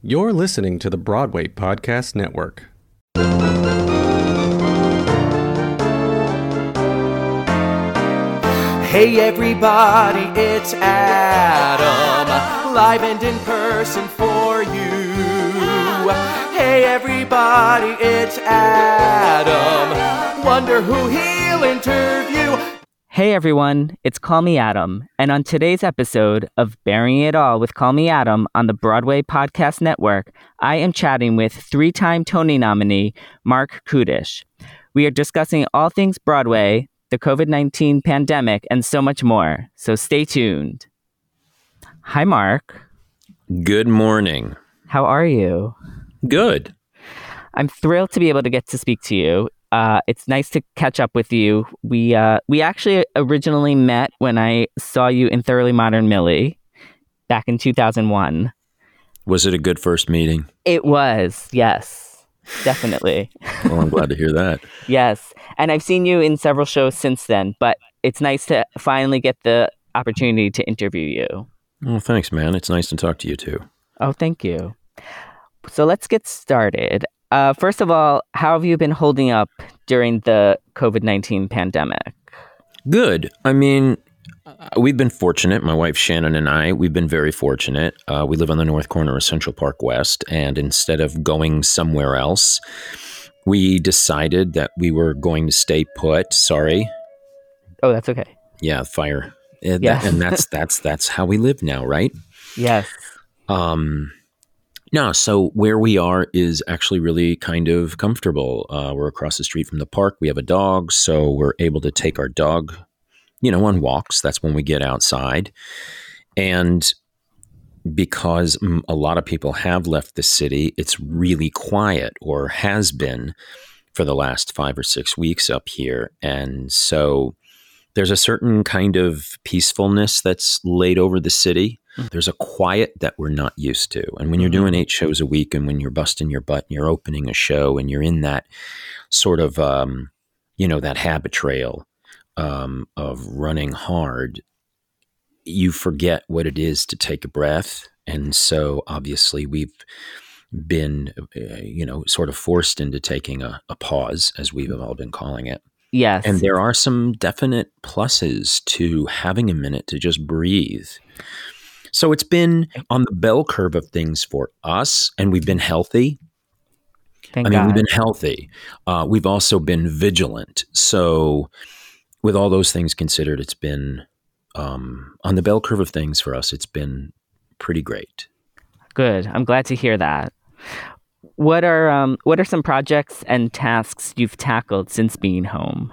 You're listening to the Broadway Podcast Network. Hey everybody, it's Adam, live and in person for you. Hey everybody, it's Adam, wonder who he'll interview. Hey everyone, it's Call Me Adam, and on today's episode of Baring It All with Call Me Adam on the Broadway Podcast Network, I am chatting with three time Tony nominee Marc Kudisch. We are discussing all things Broadway, the COVID 19 pandemic, and so much more. So stay tuned. Hi, Mark. Good morning. How are you? Good. I'm thrilled to be able to get to speak to you. Uh, it's nice to catch up with you. We uh, we actually originally met when I saw you in Thoroughly Modern Millie back in 2001. Was it a good first meeting? It was, yes, definitely. Well, I'm glad to hear that. yes, and I've seen you in several shows since then. But it's nice to finally get the opportunity to interview you. Well, thanks, man. It's nice to talk to you too. Oh, thank you. So let's get started. Uh, first of all, how have you been holding up during the COVID 19 pandemic? Good. I mean, uh, we've been fortunate. My wife Shannon and I, we've been very fortunate. Uh, we live on the north corner of Central Park West, and instead of going somewhere else, we decided that we were going to stay put. Sorry. Oh, that's okay. Yeah, fire. And, Yes. and that's that's that's how we live now, right? Yes. Um, no, so where we are is actually really kind of comfortable. Uh, we're across the street from the park. We have a dog, so we're able to take our dog, you know, on walks. That's when we get outside. And because a lot of people have left the city, it's really quiet or has been for the last five or six weeks up here. And so there's a certain kind of peacefulness that's laid over the city. There's a quiet that we're not used to. And when you're doing eight shows a week and when you're busting your butt and you're opening a show and you're in that sort of, um, you know, that habit trail um, of running hard, you forget what it is to take a breath. And so obviously we've been, uh, you know, sort of forced into taking a, a pause, as we've all been calling it. Yes. And there are some definite pluses to having a minute to just breathe. So it's been on the bell curve of things for us, and we've been healthy. Thank I mean, God. we've been healthy. Uh, we've also been vigilant. So, with all those things considered, it's been um, on the bell curve of things for us. It's been pretty great. Good. I'm glad to hear that. What are um, what are some projects and tasks you've tackled since being home?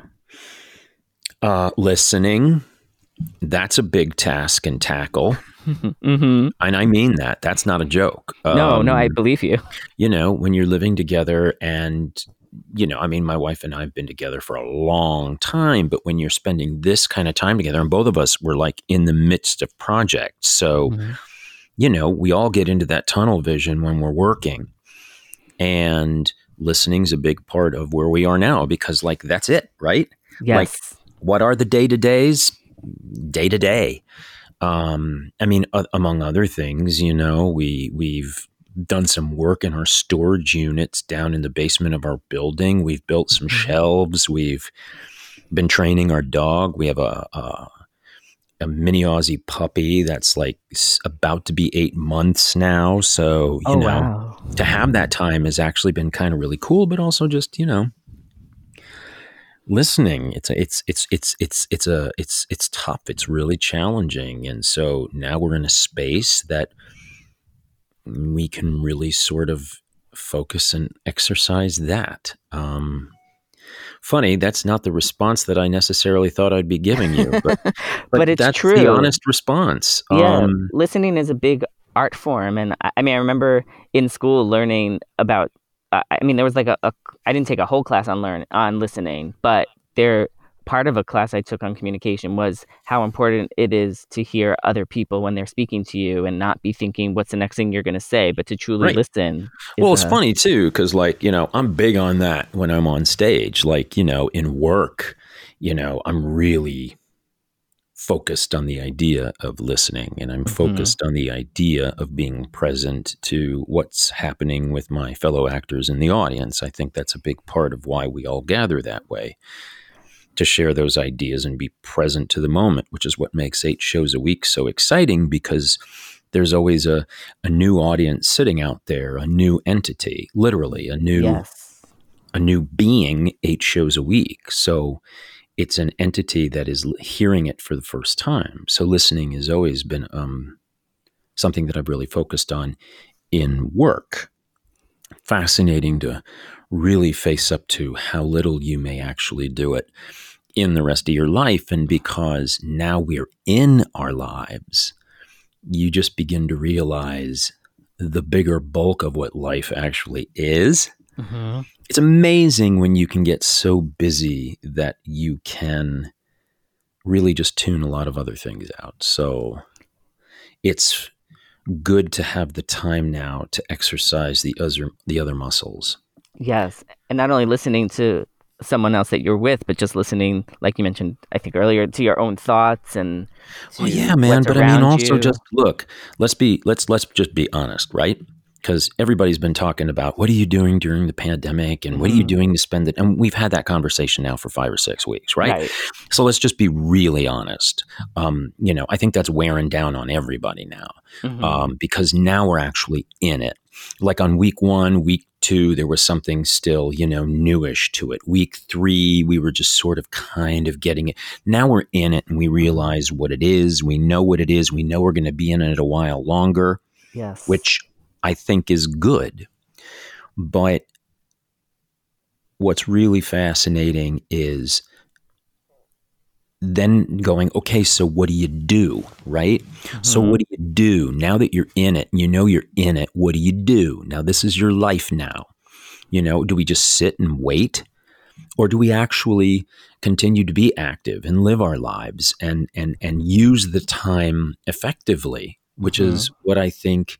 Uh, listening, that's a big task and tackle. hmm And I mean that. That's not a joke. no, no, I Um, believe you. you know, when you're living together and you know, I mean, my wife and I have been together for a long time, but when you're spending this kind of time together, and both of us were like in the midst of projects. So, Mhm. you know, we all get into that tunnel vision when we're working. And listening is a big part of where we are now because, like, that's it, right? Yes. What are the day to days? Day to day. Um, I mean, uh, among other things, you know, we we've done some work in our storage units down in the basement of our building. We've built some Mhm. shelves. We've been training our dog. We have a, a a mini Aussie puppy that's like about to be eight months now. So you oh know, wow. to have that time has actually been kind of really cool, but also just you know listening. It's a, it's it's it's it's it's a it's it's tough. It's really challenging, and so now we're in a space that we can really sort of focus and exercise that. Um, funny, that's not the response that I necessarily thought I'd be giving you, but But it's that's true. the honest response. Yeah, Um, listening is a big art form, and I, I mean, I remember in school learning about. Uh, I mean, there was like a, a. I didn't take a whole class on learn on listening, but there part of a class I took on communication was how important it is to hear other people when they're speaking to you and not be thinking what's the next thing you're going to say, but to truly Right. listen. Well, it's a- funny too, because like you know, I'm big on that when I'm on stage. Like you know, in work, you know, I'm really focused on the idea of listening and I'm mm-hmm. focused on the idea of being present to what's happening with my fellow actors in the audience. I think that's a big part of why we all gather that way to share those ideas and be present to the moment, which is what makes eight shows a week so exciting because there's always a, a new audience sitting out there, a new entity, literally a new Yes. a new being eight shows a week. So it's an entity that is hearing it for the first time. So listening has always been um, something that I've really focused on in work. Fascinating to really face up to how little you may actually do it in the rest of your life. And because now we're in our lives, you just begin to realize the bigger bulk of what life actually is hmm it's amazing when you can get so busy that you can really just tune a lot of other things out. So it's good to have the time now to exercise the other the other muscles. Yes. And not only listening to someone else that you're with, but just listening, like you mentioned, I think earlier, to your own thoughts and. Oh, well, yeah, man. But I mean, also you. just look. Let's be let's let's just be honest, right? Because everybody's been talking about what are you doing during the pandemic and what are you Mhm. doing to spend it, and we've had that conversation now for five or six weeks, right? Right. So let's just be really honest. Um, you know, I think that's wearing down on everybody now Mhm. um, because now we're actually in it. Like on week one, week two, there was something still, you know, newish to it. Week three, we were just sort of kind of getting it. Now we're in it and we realize what it is. We know what it is. We know we're going to be in it a while longer, yes. which I think is good. But what's really fascinating is then going, okay, so what do you do? Right? So, Mhm. what do you do now that you're in it? You know you're in it. What do you do? Now, this is your life now. You know, do we just sit and wait? Or do we actually continue to be active and live our lives and, and, and use the time effectively, which is what I think,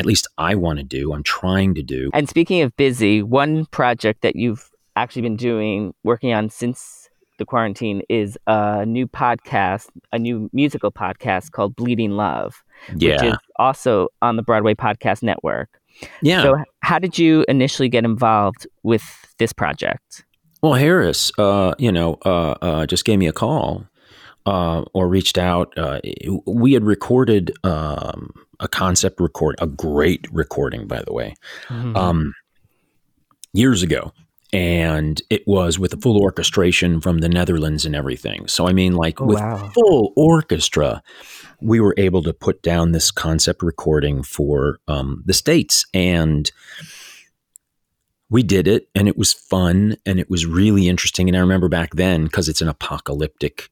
at least I want to do. I'm trying to do. And speaking of busy, one project that you've actually been doing, working on since the quarantine, is a new podcast, a new musical podcast called Bleeding Love, which Yeah. is also on the Broadway Podcast Network. Yeah. So, how did you initially get involved with this project? Well, Harris, uh, you know, uh, uh, just gave me a call uh, or reached out. Uh, we had recorded um, a concept record, a great recording, by the way, Mm-hmm. um, years ago. And it was with a full orchestration from the Netherlands and everything. So, I mean, like Oh, with wow. full orchestra, we were able to put down this concept recording for um, the States. And we did it and it was fun and it was really interesting. And I remember back then, because it's an apocalyptic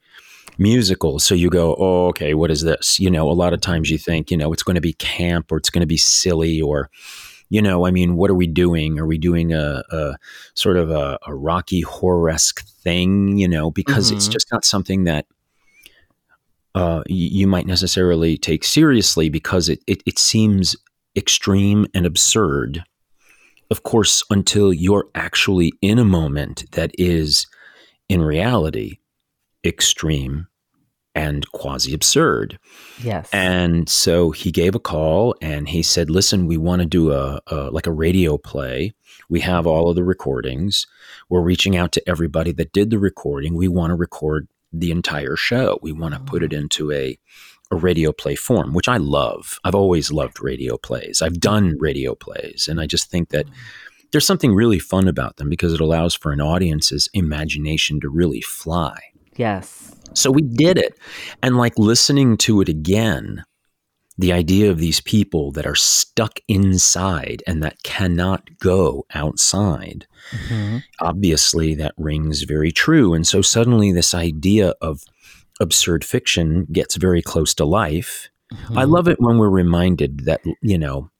musical. So you go, oh, okay, what is this? You know, a lot of times you think, you know, it's going to be camp or it's going to be silly or, you know, I mean, what are we doing? Are we doing a, a sort of a, a Rocky horror esque thing? You know, because it's Mhm. just not something that uh, you might necessarily take seriously because it, it, it seems extreme and absurd. Of course, until you're actually in a moment that is, in reality, extreme and quasi absurd. Yes. And so he gave a call and he said, "Listen, we want to do a, a like a radio play. We have all of the recordings. We're reaching out to everybody that did the recording. We want to record the entire show. We want to put it mm. into a a radio play form, which I love. I've always loved radio plays. I've done radio plays, and I just think that mm. there's something really fun about them because it allows for an audience's imagination to really fly. Yes. So we did it. And like listening to it again, the idea of these people that are stuck inside and that cannot go outside, Mhm. obviously that rings very true. And so suddenly this idea of absurd fiction gets very close to life. I Mhm. love it when we're reminded that, you know,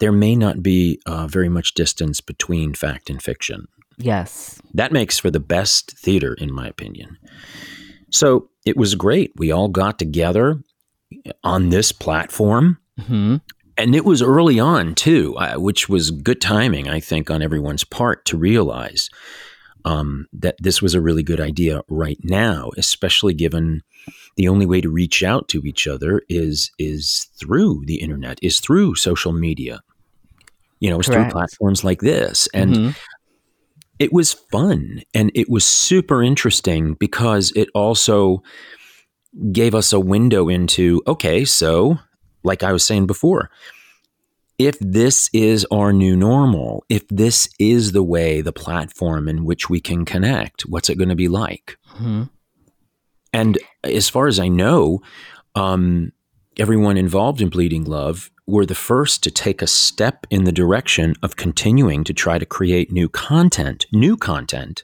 there may not be uh, very much distance between fact and fiction. Yes. That makes for the best theater, in my opinion. So it was great. We all got together on this platform, hmm and it was early on too, which was good timing, I think, on everyone's part to realize. um, that this was a really good idea right now, especially given the only way to reach out to each other is is through the internet, is through social media. You know, it's through platforms like this, and Mhm. It was fun and it was super interesting because it also gave us a window into okay, so like I was saying before, if this is our new normal, if this is the way, the platform in which we can connect, what's it going to be like? Mhm. And as far as I know, um, everyone involved in Bleeding Love were the first to take a step in the direction of continuing to try to create new content, new content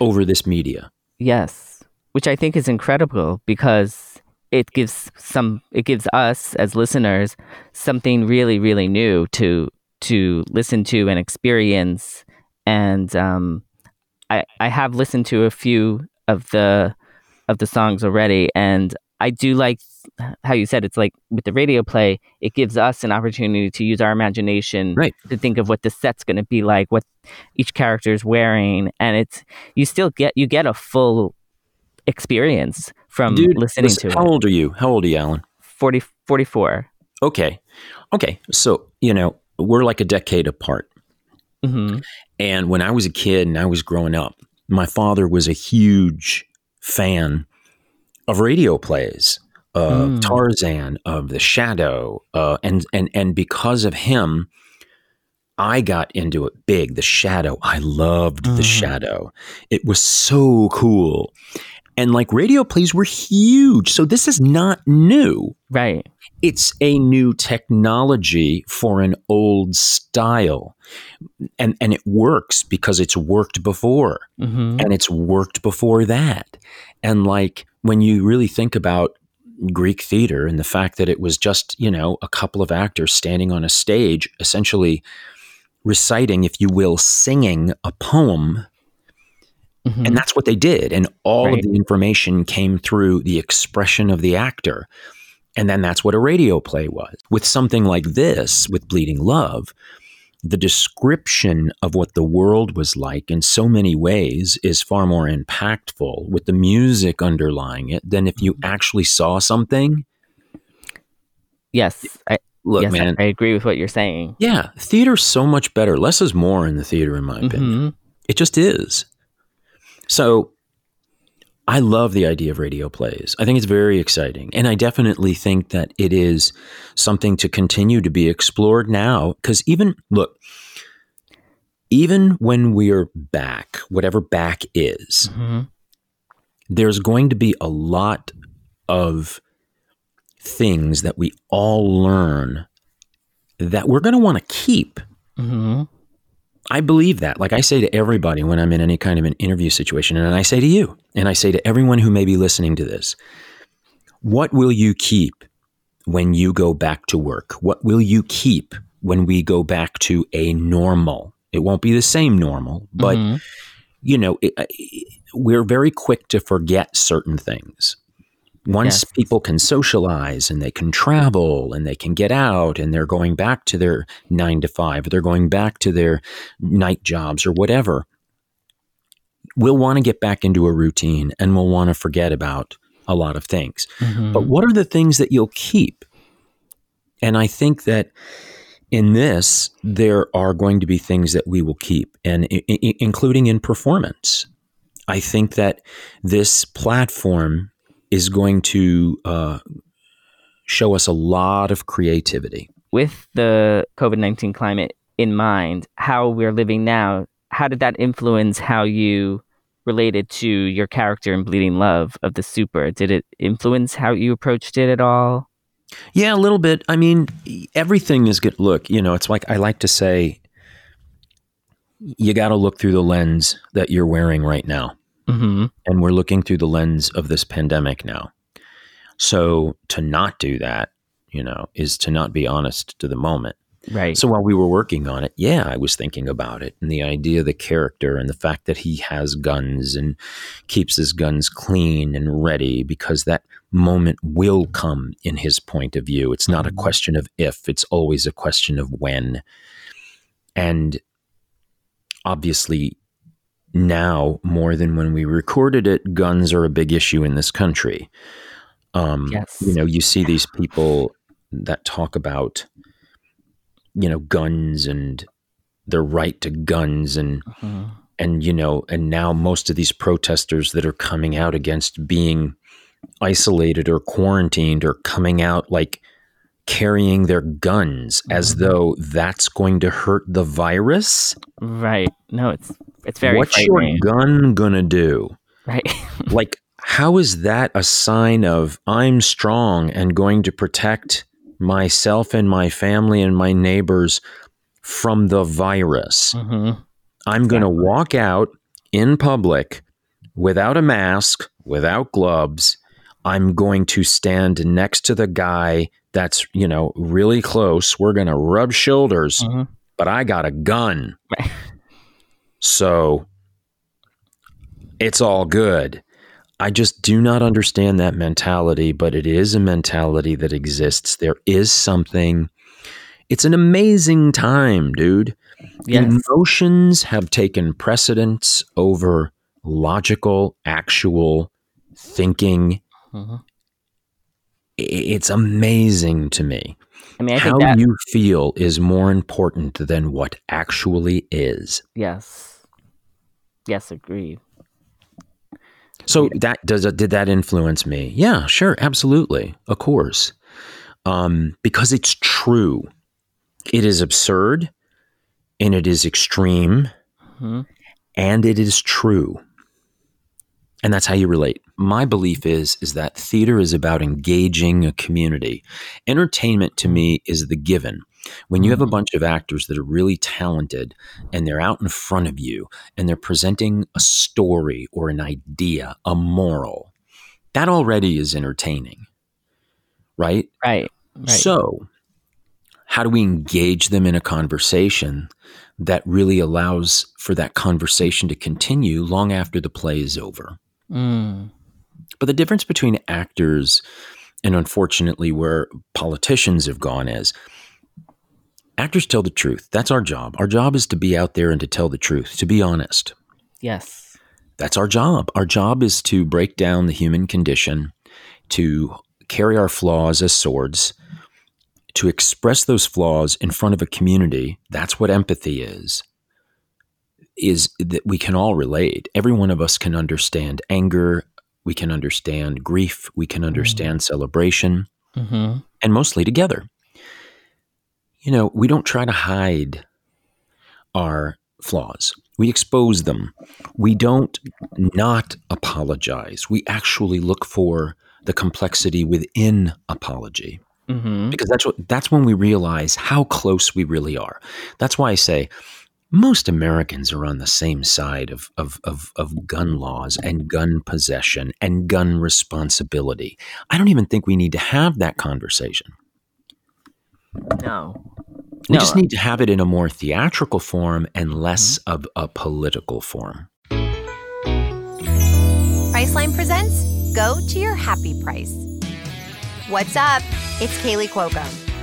over this media. Yes, which I think is incredible because it gives some it gives us as listeners something really really new to to listen to and experience and um I I have listened to a few of the of the songs already and I do like how you said it's like with the radio play it gives us an opportunity to use our imagination Right. to think of what the set's going to be like what each character is wearing and it's you still get you get a full experience from Dude, listening listen, to how it How old are you? How old are you, Alan? 40 44 Okay. Okay. So, you know, we're like a decade apart. hmm And when I was a kid and I was growing up, my father was a huge fan of radio plays, of Mm. Tarzan, of The Shadow, uh, and and and because of him, I got into it big. The Shadow, I loved The Mhm. Shadow. It was so cool, and like radio plays were huge. So this is not new right it's a new technology for an old style and and it works because it's worked before hmm and it's worked before that and like when you really think about greek theater and the fact that it was just you know a couple of actors standing on a stage essentially reciting if you will singing a poem hmm and that's what they did. And all Right. of the information came through the expression of the actor. And then that's what a radio play was. With something like this, with Bleeding Love, the description of what the world was like in so many ways is far more impactful with the music underlying it than if you actually saw something. yes I, Look, yes, man. I, I agree with what you're saying yeah, theater's so much better. Less is more in the theater, in my opinion. Mhm. It just is. So I love the idea of radio plays. I think it's very exciting. And I definitely think that it is something to continue to be explored now. Because even, look, even when we're back, whatever back is, Mhm. there's going to be a lot of things that we all learn that we're going to want to keep. Mhm. I believe that. Like I say to everybody when I'm in any kind of an interview situation, and I say to you, and I say to everyone who may be listening to this, what will you keep when you go back to work? What will you keep when we go back to a normal? It won't be the same normal, but Mhm. you know, it, it- we're very quick to forget certain things. Once Yes. people can socialize and they can travel and they can get out and they're going back to their nine to five, or they're going back to their night jobs or whatever, we'll want to get back into a routine and we'll want to forget about a lot of things. Mhm. But what are the things that you'll keep? And I think that in this, there are going to be things that we will keep, and i- i- including in performance. I think that this platform is going to uh, show us a lot of creativity. with the COVID 19 climate in mind, how we're living now, how did that influence how you related to your character in Bleeding Love of the Super? Did it influence how you approached it at all? Yeah, a little bit. I mean, everything is good. Look, you know, it's like I like to say, you got to look through the lens that you're wearing right now. Mm-hmm. and we're looking through the lens of this pandemic now. So to not do that, you know, is to not be honest to the moment. Right. So while we were working on it, yeah, I was thinking about it and the idea of the character and the fact that he has guns and keeps his guns clean and ready because that moment will come in his point of view. It's not a question of if, it's always a question of when. And obviously, now more than when we recorded it, guns are a big issue in this country. Um, Yes. You know, you see these people that talk about, you know, guns and their right to guns and Mhm. and you know and now most of these protesters that are coming out against being isolated or quarantined or coming out like carrying their guns as Mhm. though that's going to hurt the virus Right. No, it's it's very what's your gun gonna do right. like how is that a sign of i'm strong and going to protect myself and my family and my neighbors from the virus hmm I'm going to walk out in public without a mask, without gloves. I'm going to stand next to the guy that's, you know, really close. We're going to rub shoulders, Mhm. but I got a gun. So it's all good. I just do not understand that mentality, but it is a mentality that exists. There is something. It's an amazing time, dude. Yes. Emotions have taken precedence over logical, actual thinking. Mhm. It's amazing to me. I mean, I How think that you feel is more important than what actually is. yes, yes, agreed. So that does did that influence me? Yeah, sure, absolutely, of course, um, because it's true. It is absurd, and it is extreme, Mhm. and it is true, and that's how you relate. My belief is is that theater is about engaging a community. Entertainment to me is the given. When you have a mm. bunch of actors that are really talented and they're out in front of you and they're presenting a story or an idea, a moral, that already is entertaining. Right? Right. Right. So, how do we engage them in a conversation that really allows for that conversation to continue long after the play is over? Mm. But the difference between actors and unfortunately where politicians have gone is actors tell the truth. That's our job. Our job is to be out there and to tell the truth, to be honest. Yes. That's our job. Our job is to break down the human condition, to carry our flaws as swords, to express those flaws in front of a community. That's what empathy is. Is that we can all relate. Every one of us can understand anger, we can understand grief, we can understand celebration, hmm and mostly together. You know, we don't try to hide our flaws. We expose them. We don't not apologize. We actually look for the complexity within apology hmm because that's what that's when we realize how close we really are. That's why I say most Americans are on the same side of, of, of, of gun laws and gun possession and gun responsibility. I don't even think we need to have that conversation. No. We No, just need to have it in a more theatrical form and less mm-hmm. of a political form. Priceline presents Go to Your Happy Price. What's up? It's Kaley Cuoco.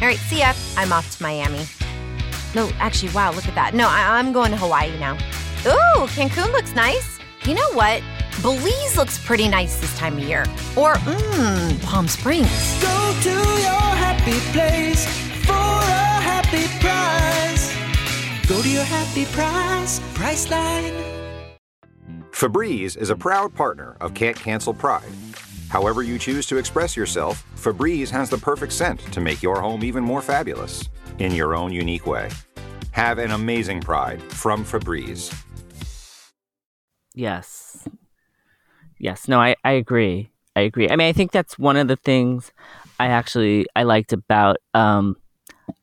All right, see ya. I'm off to Miami. No, actually, wow, look at that. No, I- I'm going to Hawaii now. Ooh, Cancun looks nice. You know what? Belize looks pretty nice this time of year. Or, mmm, Palm Springs. Go to your happy place for a happy price. Go to your happy price, Priceline. Febreze is a proud partner of Can't Cancel Pride. However, you choose to express yourself, Febreze has the perfect scent to make your home even more fabulous in your own unique way. Have an amazing pride from Febreze. Yes. Yes. No, I, I agree. I agree. I mean, I think that's one of the things I actually I liked about um,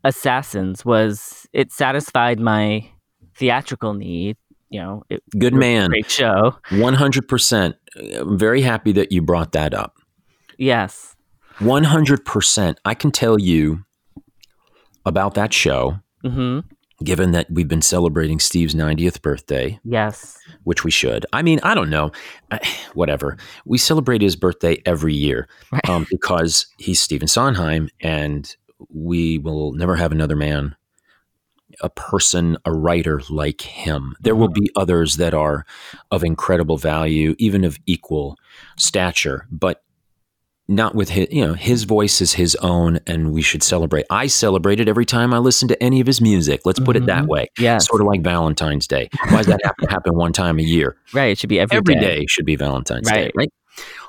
Assassins was it satisfied my theatrical need you know, it, Good man. great show. 100%. I'm very happy that you brought that up. Yes. 100%. I can tell you about that show, hmm given that we've been celebrating Steve's 90th birthday, Yes. which we should. I mean, I don't know. I, whatever. We celebrate his birthday every year Right. um, because he's Stephen Sondheim, and we will never have another man, a person, a writer like him. There will be others that are of incredible value, even of equal stature, but not with his, you know, his voice is his own, and we should celebrate. I celebrate it every time I listen to any of his music. Let's put it that Mhm. way. Yeah. Sort of like Valentine's Day. Why does that have to happen one time a year? Right. It should be every Every day. day should be Valentine's Day, Right. right?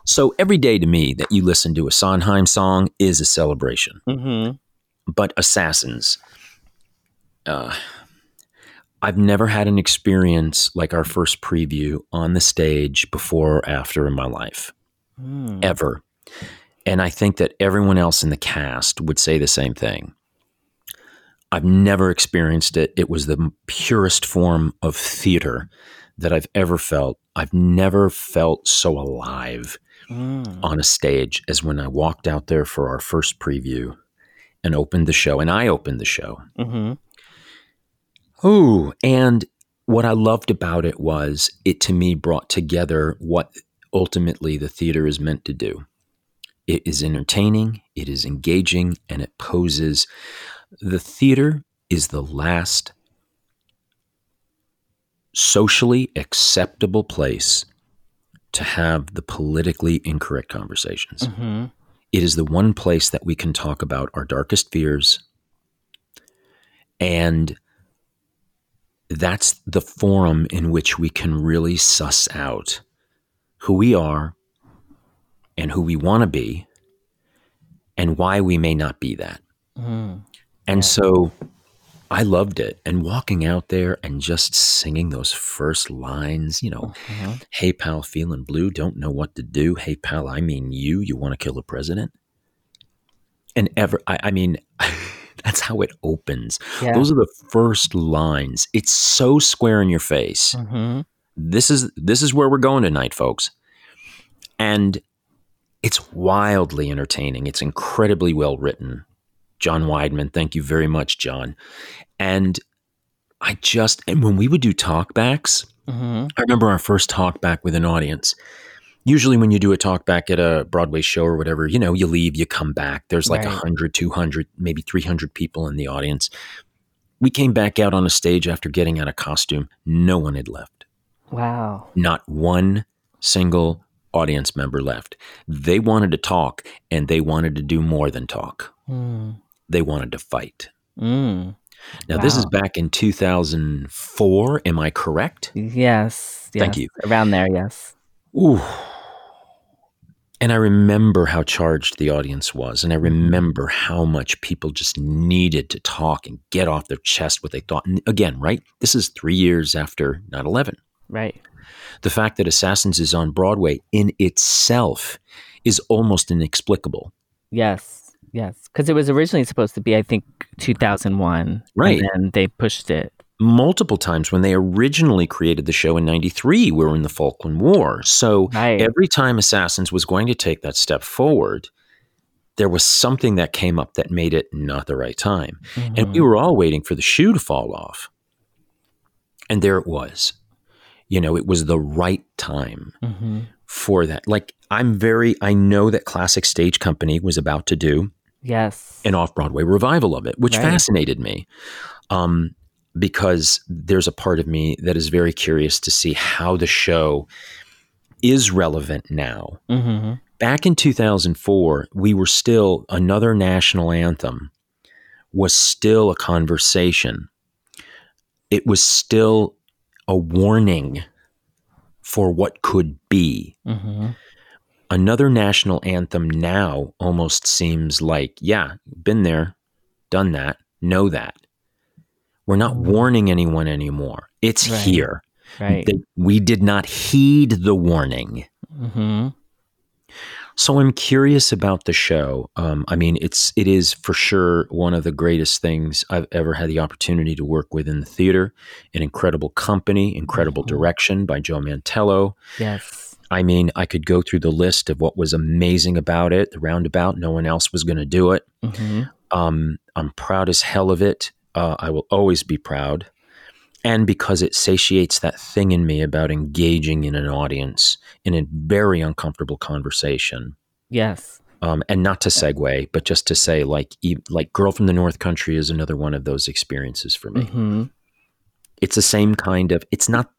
So every day to me that you listen to a Sondheim song is a celebration. Mm-hmm. But Assassins, uh, I've never had an experience like our first preview on the stage before or after in my life, Mm. ever. And I think that everyone else in the cast would say the same thing. I've never experienced it. It was the purest form of theater that I've ever felt. I've never felt so alive Mm. on a stage as when I walked out there for our first preview and opened the show. And I opened the show. Mm-hmm. Oh, and what I loved about it was it to me brought together what ultimately the theater is meant to do. It is entertaining, it is engaging, and it poses. The theater is the last socially acceptable place to have the politically incorrect conversations. Mm-hmm. It is the one place that we can talk about our darkest fears. And that's the forum in which we can really suss out who we are and who we want to be and why we may not be that. Mm. And so I loved it. And walking out there and just singing those first lines, you know, Mhm. hey, pal, feeling blue, don't know what to do. Hey, pal, I mean you, you want to kill the president? And ever, I, I mean, that's how it opens. Yeah. Those are the first lines. It's so square in your face. mm-hmm. This is this is where we're going tonight, folks. And it's wildly entertaining. It's incredibly well written. John Weidman, thank you very much, John. And I just and when we would do talkbacks, Mm-hmm. I remember our first talkback with an audience. Usually when you do a talkback at a Broadway show or whatever, you know, you leave, you come back. There's like a Right. 100, 200, maybe 300 people in the audience. We came back out on a stage after getting out of costume. No one had left. Wow. Not one single audience member left. They wanted to talk and they wanted to do more than talk. Mm. They wanted to fight. Mm. Now, this is back in 2004. Am I correct? Yes. Thank yes. you. Around there, yes. Ooh. And I remember how charged the audience was. And I remember how much people just needed to talk and get off their chest what they thought. And again, right? This is three years after 9 11. Right. The fact that Assassins is on Broadway in itself is almost inexplicable. Yes. Yes. Because it was originally supposed to be, I think, 2001. Right. And then they pushed it. Multiple times when they originally created the show in 93, we were in the Falkland War. So Right. every time Assassins was going to take that step forward, there was something that came up that made it not the right time. And we were all waiting for the shoe to fall off. And there it was. You know, it was the right time Mm-hmm. for that. Like, I'm very, I know that Classic Stage Company was about to do Yes. an off Broadway revival of it, which Right. fascinated me. Um, because there's a part of me that is very curious to see how the show is relevant now. mm-hmm. Back in 2004, we were still, another national anthem was still a conversation. It was still a warning for what could be. Mm-hmm. Another national anthem now almost seems like, yeah, been there, done that, know that. We're not warning anyone anymore. It's Right. here. Right. They- we did not heed the warning. mm-hmm. So I'm curious about the show. Um, I mean, it's it is for sure one of the greatest things I've ever had the opportunity to work with in the theater. An incredible company, incredible Mm-hmm. direction by Joe Mantello. Yes. I mean, I could go through the list of what was amazing about it. The roundabout, no one else was going to do it. hmm Um, I'm proud as hell of it. Uh, I will always be proud. And because it satiates that thing in me about engaging in an audience in a very uncomfortable conversation. Yes. Um, and not to segue, but just to say, like, like "Girl from the North Country" is another one of those experiences for me. hmm It's the same kind of. It's not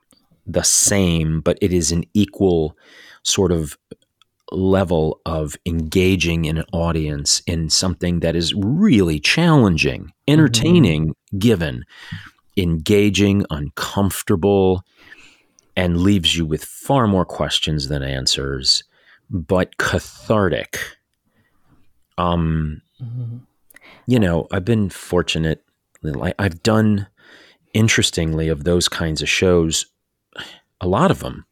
the same, but it is an equal sort of level of engaging in an audience in something that is really challenging, entertaining, given, engaging, uncomfortable, and leaves you with far more questions than answers, but cathartic. Um, Mhm. you know, I've been fortunate. I- I've done, interestingly, of those kinds of shows, a lot of them.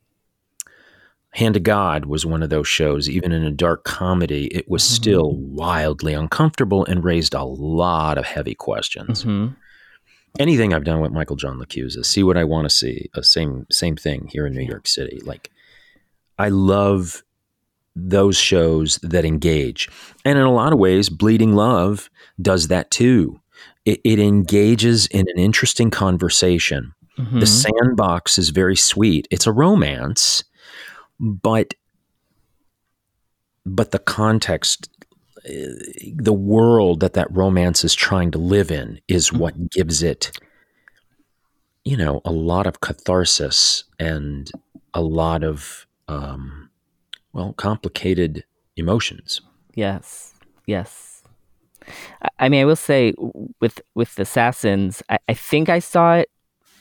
Hand to God was one of those shows. Even in a dark comedy, it was still wildly uncomfortable and raised a lot of heavy questions. hmm Anything I've done with Michael John LaChiusa, see what I want to see. A same same thing here in New York City. Like, I love those shows that engage, and in a lot of ways, Bleeding Love does that too. It, it engages in an interesting conversation. hmm The sandbox is very sweet. It's a romance, but but the context, eh, the world that that romance is trying to live in, is what gives it, you know, a lot of catharsis and a lot of um, well, complicated emotions. Yes. Yes. I- mean, I will say with with Assassins, I, I think I saw it.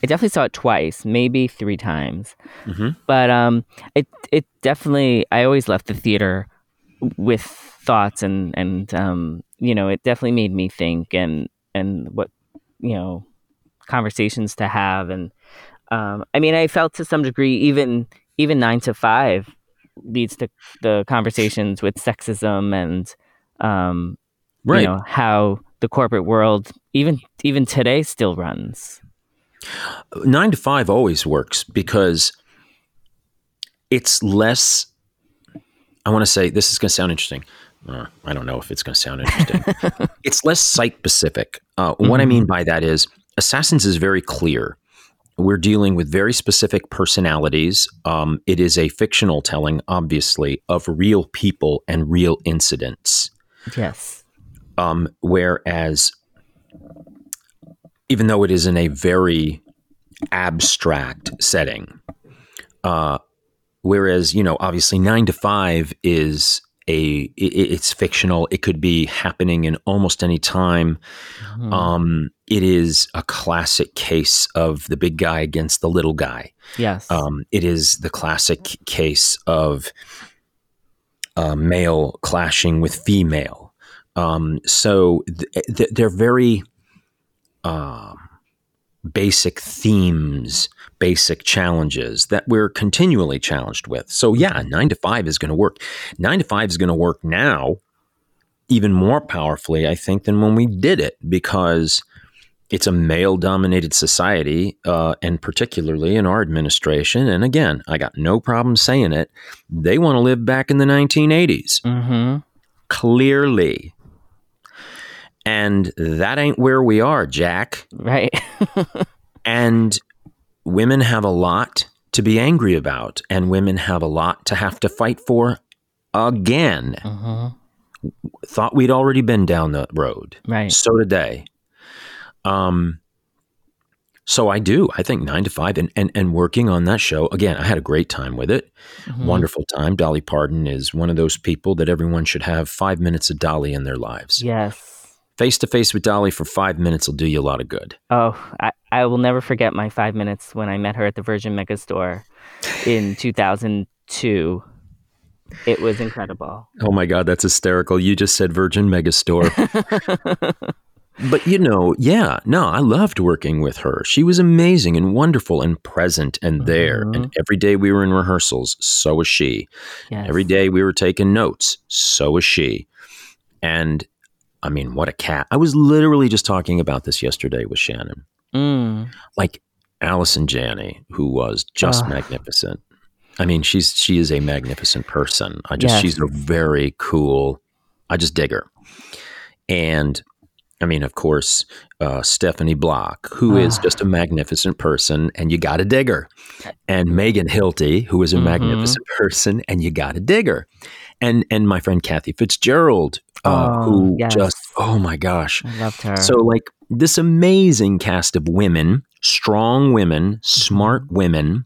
I definitely saw it twice, maybe three times. Mhm. But um, it it definitely. I always left the theater with thoughts and and um, you know, it definitely made me think and and what you know, conversations to have and um, I mean, I felt to some degree even even nine to five leads to the conversations with sexism and um, Right. you know how the corporate world even even today still runs. Nine to five always works because it's less. I want to say this is going to sound interesting. Uh, I don't know if it's going to sound interesting. it's less site specific. Uh, What I mean by that is, Assassins is very clear. We're dealing with very specific personalities. Um, it is a fictional telling, obviously, of real people and real incidents. Yes. Um, whereas, even though it is in a very abstract setting, uh, whereas you know, obviously, nine to five is a i- i- it's fictional. It could be happening in almost any time. Mhm. Um, it is a classic case of the big guy against the little guy. yes. Um, it is the classic case of uh, male clashing with female. Um, so th- th- they're very um, basic themes, basic challenges that we're continually challenged with. So, yeah, nine to five is going to work. Nine to five is going to work now even more powerfully, I think, than when we did it because it's a male dominated society, uh, and particularly in our administration. And again, I got no problem saying it. They want to live back in the 1980s, mm-hmm. clearly. And that ain't where we are, Jack. Right. And women have a lot to be angry about, and women have a lot to have to fight for again. hmm Thought we'd already been down the road. Right. So they. Um, so I do. I think nine to five, and, and and working on that show again. I had a great time with it. Mhm. Wonderful time. Dolly Parton is one of those people that everyone should have five minutes of Dolly in their lives. Yes. Face to face with Dolly for five minutes will do you a lot of good. Oh, I, I will never forget my five minutes when I met her at the Virgin Megastore in 2002. It was incredible. Oh my God, that's hysterical. You just said Virgin Megastore. but you know, yeah, no, I loved working with her. She was amazing and wonderful and present and there. Mhm. And every day we were in rehearsals, so was she. Yes. Every day we were taking notes, so was she. And I mean, what a cat. I was literally just talking about this yesterday with Shannon. Mm. Like Allison Janney, who was just magnificent. I mean, she's she is a magnificent person. I just Yes. she's a very cool. I just dig her. And I mean, of course, uh, Stephanie Block, who is just a magnificent person, and you got to dig her. And Megan Hilty, who is a Mhm. magnificent person, and you got to dig her. And and my friend Kathy Fitzgerald, uh, Oh, who yes. just oh my gosh, I loved her. so, like this amazing cast of women, strong women, smart women,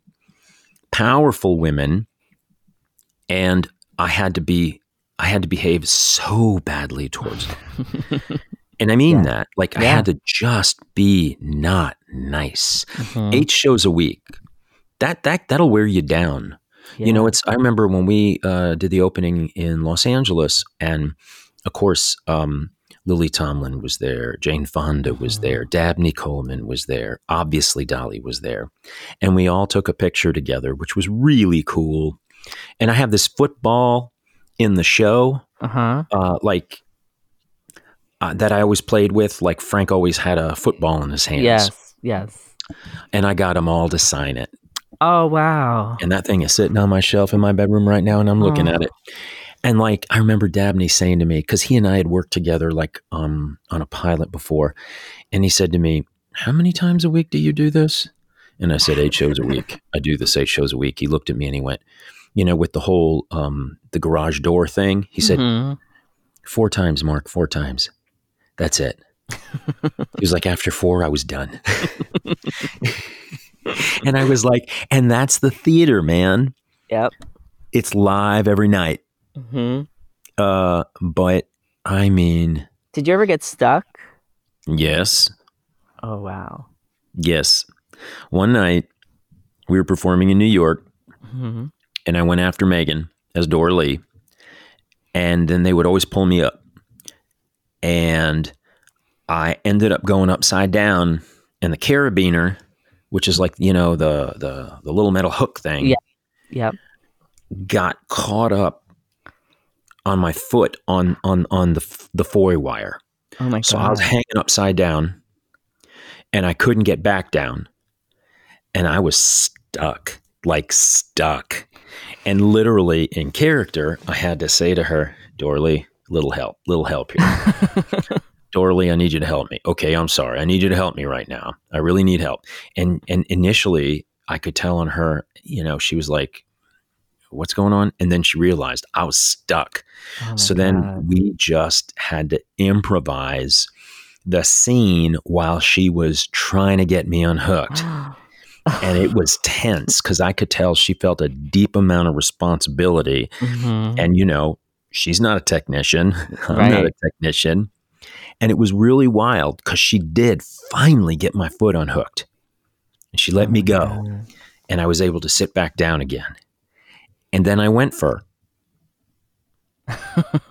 powerful women, and I had to be, I had to behave so badly towards them. and I mean Yeah. that. Like, I had to just be not nice. Mhm. Eight shows a week. That that that'll wear you down. You know, it's. I remember when we uh, did the opening in Los Angeles, and of course, um, Lily Tomlin was there, Jane Fonda was Mm-hmm. there, Dabney Coleman was there, obviously Dolly was there, and we all took a picture together, which was really cool. And I have this football in the show, uh-huh. uh, like uh, that I always played with. Like Frank always had a football in his hands, Yes. Yes. and I got them all to sign it. Oh wow. And that thing is sitting on my shelf in my bedroom right now, and I'm looking Oh. at it. And like I remember Dabney saying to me, because he and I had worked together like um on a pilot before, and he said to me, How many times a week do you do this? And I said, Eight shows a week. I do this eight shows a week. He looked at me and he went, you know, with the whole um the garage door thing, he said, Mhm. Four times, Marc, four times. That's it. he was like, after four, I was done. and I was like, and that's the theater, man Yep. it's live every night. hmm Uh, but I mean, Did you ever get stuck? yes, Oh wow. yes. One night we were performing in New York, hmm and I went after Megan as Doralee, and then they would always pull me up, and I ended up going upside down, and the carabiner, which is like you know the the the little metal hook thing, Yeah. Yep. got caught up on my foot on on on the the foy wire. Oh my god! So I was hanging upside down and I couldn't get back down. And I was stuck, like stuck. And literally in character, I had to say to her, Doralee, little help, little help here. Doralee, I need you to help me. Okay, I'm sorry. I need you to help me right now. I really need help. And and initially I could tell on her, you know, she was like, What's going on? And then she realized I was stuck. Oh So then we just had to improvise the scene while she was trying to get me unhooked. and it was tense because I could tell she felt a deep amount of responsibility. Mhm. And, you know, she's not a technician. I'm not a technician. And it was really wild because she did finally get my foot unhooked. And she let Oh me go. And I was able to sit back down again. And then I went for her.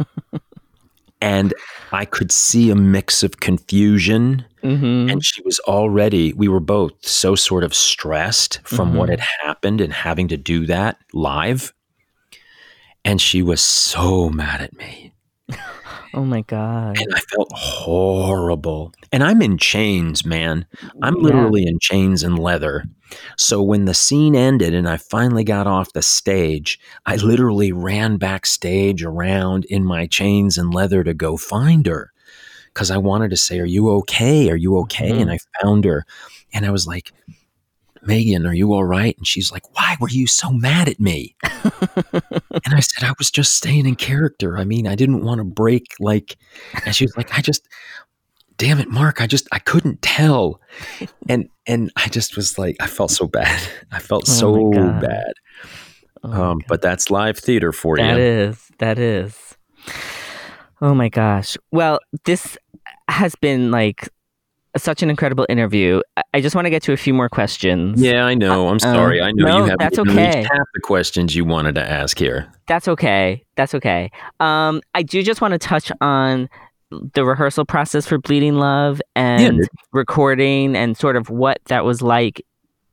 and I could see a mix of confusion. Mhm. And she was already, we were both so sort of stressed from what Mhm. had happened and having to do that live. And she was so mad at me. Oh my god. And I felt horrible. And I'm in chains, man. I'm Yeah. literally in chains and leather. So when the scene ended and I finally got off the stage, I literally ran backstage around in my chains and leather to go find her because I wanted to say, Are you okay? Are you okay? And mm-hmm. I found her and I was like, Megan, are you all right? And she's like, Why were you so mad at me? and I said, I was just staying in character. I mean, I didn't want to break like, and she was like, I just, damn it, Marc, I just, I couldn't tell. And, and I just was like, I felt so bad. I felt Oh so bad. Oh Um, but that's live theater for That you. That is, that is. Oh my gosh. Well, this has been like such an incredible interview. I- just want to get to a few more questions. Yeah, I know. I'm sorry. I know no, you haven't that's okay. half the questions you wanted to ask here. That's okay. That's okay. Um, I do just want to touch on the rehearsal process for Bleeding Love and dude. recording and sort of what that was like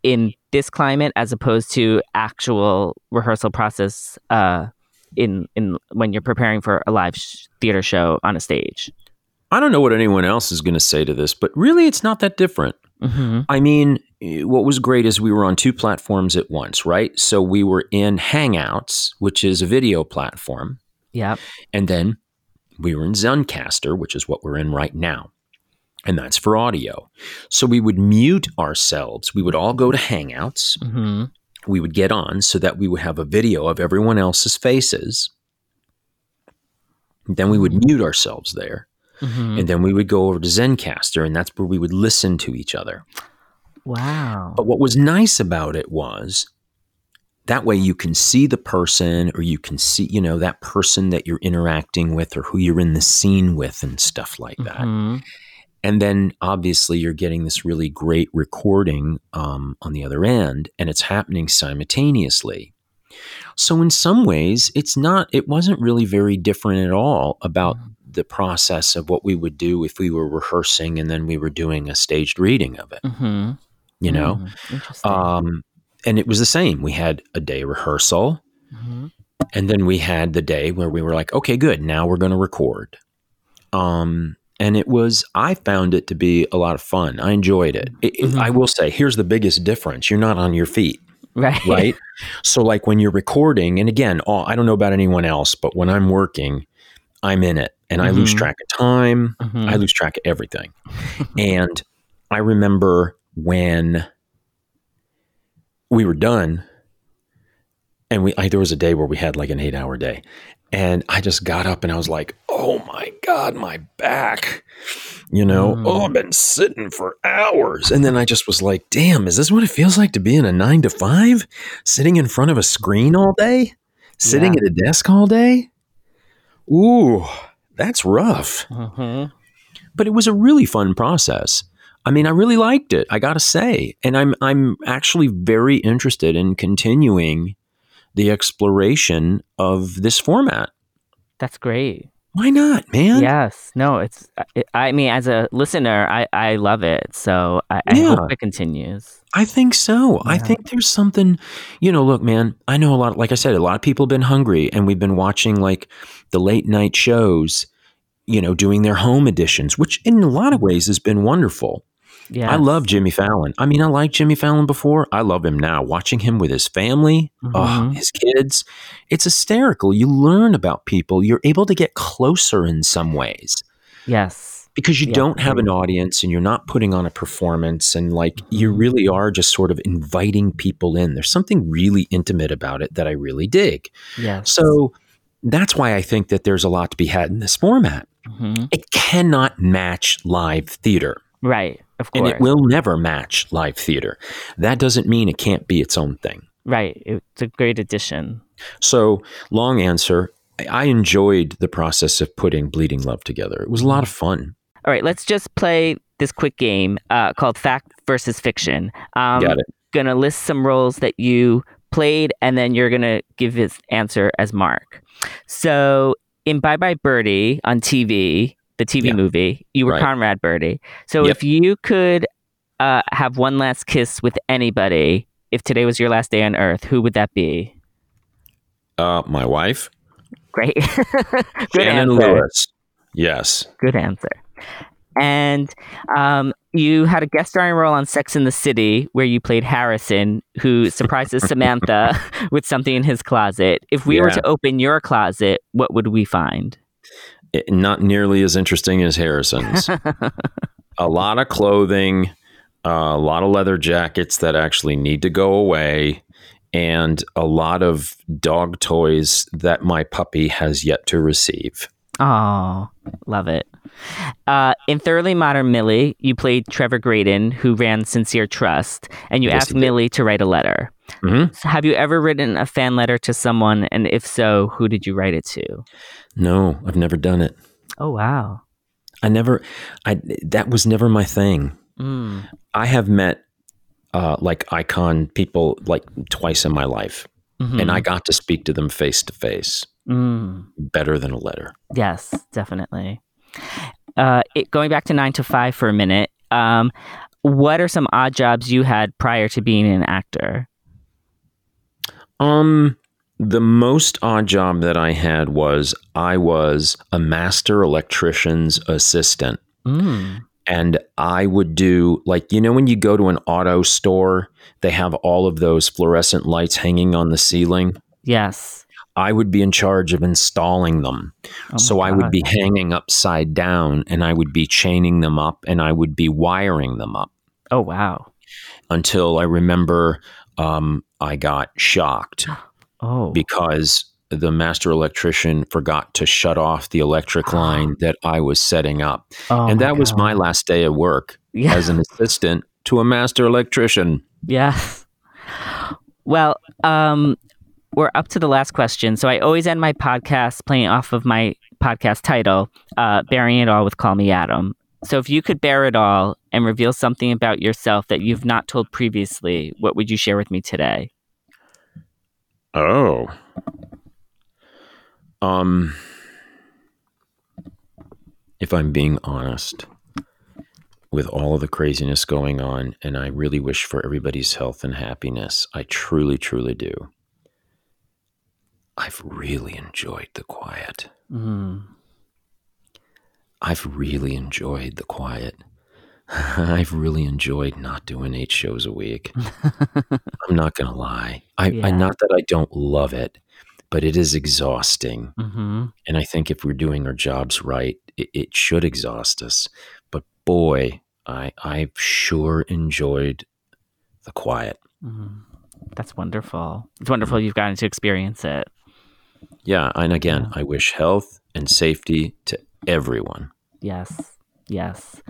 in this climate as opposed to actual rehearsal process uh, in in when you're preparing for a live sh- theater show on a stage? I don't know what anyone else is going to say to this, but really, it's not that different. Mm-hmm. I mean, what was great is we were on two platforms at once, right? So we were in Hangouts, which is a video platform, Yep. and then we were in Zencastr, which is what we're in right now. And that's for audio. So we would mute ourselves. We would all go to Hangouts. Mm-hmm. We would get on so that we would have a video of everyone else's faces. Then we would mute ourselves there. Mm-hmm. And then we would go over to Zencastr, and that's where we would listen to each other. Wow. But what was nice about it was that way you can see the person or you can see, you know, that person that you're interacting with or who you're in the scene with and stuff like that. Mhm. And then obviously you're getting this really great recording um, on the other end and it's happening simultaneously. So in some ways, it's not, it wasn't really very different at all about the process of what we would do if we were rehearsing and then we were doing a staged reading of it, Mhm. you know? Mm, interesting. Um, and it was the same. We had a day rehearsal, Mhm. and then we had the day where we were like, okay, good, now we're going to record. Um, and it was, I found it to be a lot of fun. I enjoyed it. It- it- Mhm. I will say, here's the biggest difference you're not on your feet, Right. right? so, like when you're recording, and again, all, I don't know about anyone else, but when I'm working, I'm in it and I lose Mhm. track of time. Mhm. I lose track of everything. and I remember when we were done and we I, there was a day where we had like an 8-hour day and I just got up and I was like, "Oh my god, my back." You know, Mm. "Oh, I've been sitting for hours." And then I just was like, "Damn, is this what it feels like to be in a 9 to 5? Sitting in front of a screen all day? Sitting Yeah. at a desk all day?" Ooh, that's rough Mhm. but it was a really fun process. I mean, I really liked it. I got to say, and I'm I'm actually very interested in continuing the exploration of this format. That's great. Why not, man? Yes. No, it's, uh, I- I mean, as a listener, I, I love it. So I, I Yeah. hope it continues. I think so. I think there's something, you know, look, man, I know a lot, like I said, a lot of people have been hungry and we've been watching like the late night shows, you know, doing their home editions, which in a lot of ways has been wonderful. Yeah. I love Jimmy Fallon. I mean, I liked Jimmy Fallon before. I love him now. Watching him with his family, oh, Mhm. his kids, it's hysterical. You learn about people. You're able to get closer in some ways Yes. because you Yeah, don't have an audience and you're not putting on a performance and like you Mm-hmm. really are just sort of inviting people in. There's something really intimate about it that I really dig. Yeah. So that's why I think that there's a lot to be had in this format. Mhm. It cannot match live theater. Right. Of And it will never match live theater. That doesn't mean it can't be its own thing. Right. It's a great addition. So, long answer I- I enjoyed the process of putting Bleeding Love together. It was a lot of fun. All right. Let's just play this quick game uh, called Fact versus Fiction. Um, Got it. Gonna list some roles that you played, and then you're gonna give his answer as Marc. So in Bye Bye Birdie on TV, the TV Yeah. movie, you were Right. Conrad Birdie. So Yep. if you could uh, have one last kiss with anybody, if today was your last day on Earth, who would that be? Uh, my wife, Great. Good Shannon answer. Lewis. Yes. Good answer. And um, you had a guest starring role on Sex in the City where you played Harrison, who surprises Samantha with something in his closet. If we were to open your closet, what would we find? It- not nearly as interesting as Harrison's. a lot of clothing, uh, a lot of leather jackets that actually need to go away, and a lot of dog toys that my puppy has yet to receive. Oh, love it. Uh, in Thoroughly Modern Millie, you played Trevor Graydon, who ran Sincere Trust, and you Yes, asked. Millie to write a letter. Mhm. So have you ever written a fan letter to someone? And if so, who did you write it to? No, I've never done it. Oh, wow. I never, I that was never my thing. Mm. I have met uh, like icon people like twice in my life, Mhm. and I got to speak to them face to face. Mm. Better than a letter. Yes, definitely. Uh, it, going back to nine to five for a minute, um, what are some odd jobs you had prior to being an actor? Um, the most odd job that I had was I was a master electrician's assistant. Mm. And I would do, like, you know, when you go to an auto store, they have all of those fluorescent lights hanging on the ceiling. Yes. I would be in charge of installing them. Oh so I would be hanging upside down and I would be chaining them up and I would be wiring them up Oh wow. until I remember um, I got shocked Oh. because the master electrician forgot to shut off the electric line that I was setting up. oh and that was my last day of work Yeah. as an assistant to a master electrician. Yes. Well, um, we're up to the last question. So I always end my podcast playing off of my podcast title, uh, Baring It All with Call Me Adam. So if you could bear it all and reveal something about yourself that you've not told previously, what would you share with me today? Oh. Um if I'm being honest with all of the craziness going on and I really wish for everybody's health and happiness, I truly truly do. I've really enjoyed the quiet. Mm. I've really enjoyed the quiet. I've really enjoyed not doing eight shows a week. I'm not going to lie. I, Yeah. I not that I don't love it, but it is exhausting. hmm And I think if we're doing our jobs right, it, it should exhaust us. But boy, I I've sure enjoyed the quiet. hmm That's wonderful. It's wonderful you've gotten to experience it. Yeah, and again, Yeah. I wish health and safety to everyone. Yes. Yes.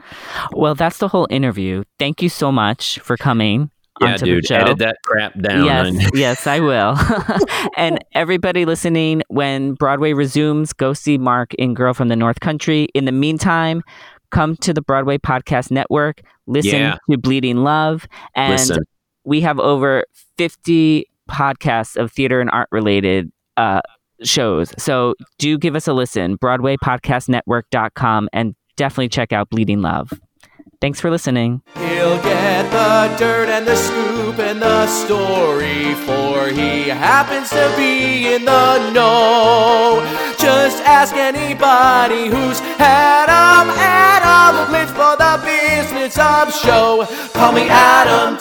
Well, that's the whole interview. Thank you so much for coming Yeah, onto dude, the show. edit that crap down. Yes, yes, I will. and everybody listening, when Broadway resumes, go see Marc in Girl from the North Country. In the meantime, come to the Broadway Podcast Network, listen Yeah. to Bleeding Love, and Listen. we have over 50 podcasts of theater and art related uh, shows. So do give us a listen, BroadwayPodcastNetwork.com, and definitely check out Bleeding Love. Thanks for listening. He'll get the dirt and the scoop and the story, for he happens to be in the know. Just ask anybody who's had 'em. Adam lives for the business of show. Call me Adam.com.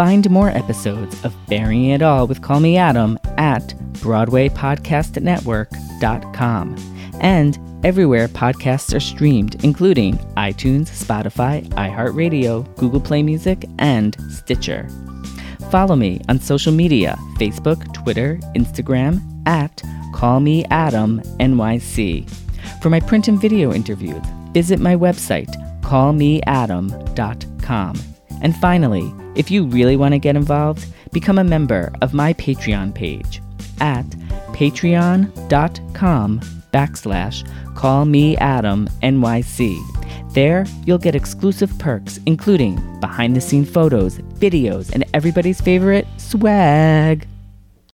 Find more episodes of Baring It All with Call Me Adam at BroadwayPodcastNetwork.com and everywhere podcasts are streamed, including iTunes, Spotify, iHeartRadio, Google Play Music, and Stitcher. Follow me on social media Facebook, Twitter, Instagram at Call Me Adam NYC. For my print and video interviews, visit my website, callmeadam.com. And finally, if you really want to get involved, become a member of my Patreon page at patreon.com backslash callmeadamnyc. There, you'll get exclusive perks, including behind the scene photos, videos, and everybody's favorite swag.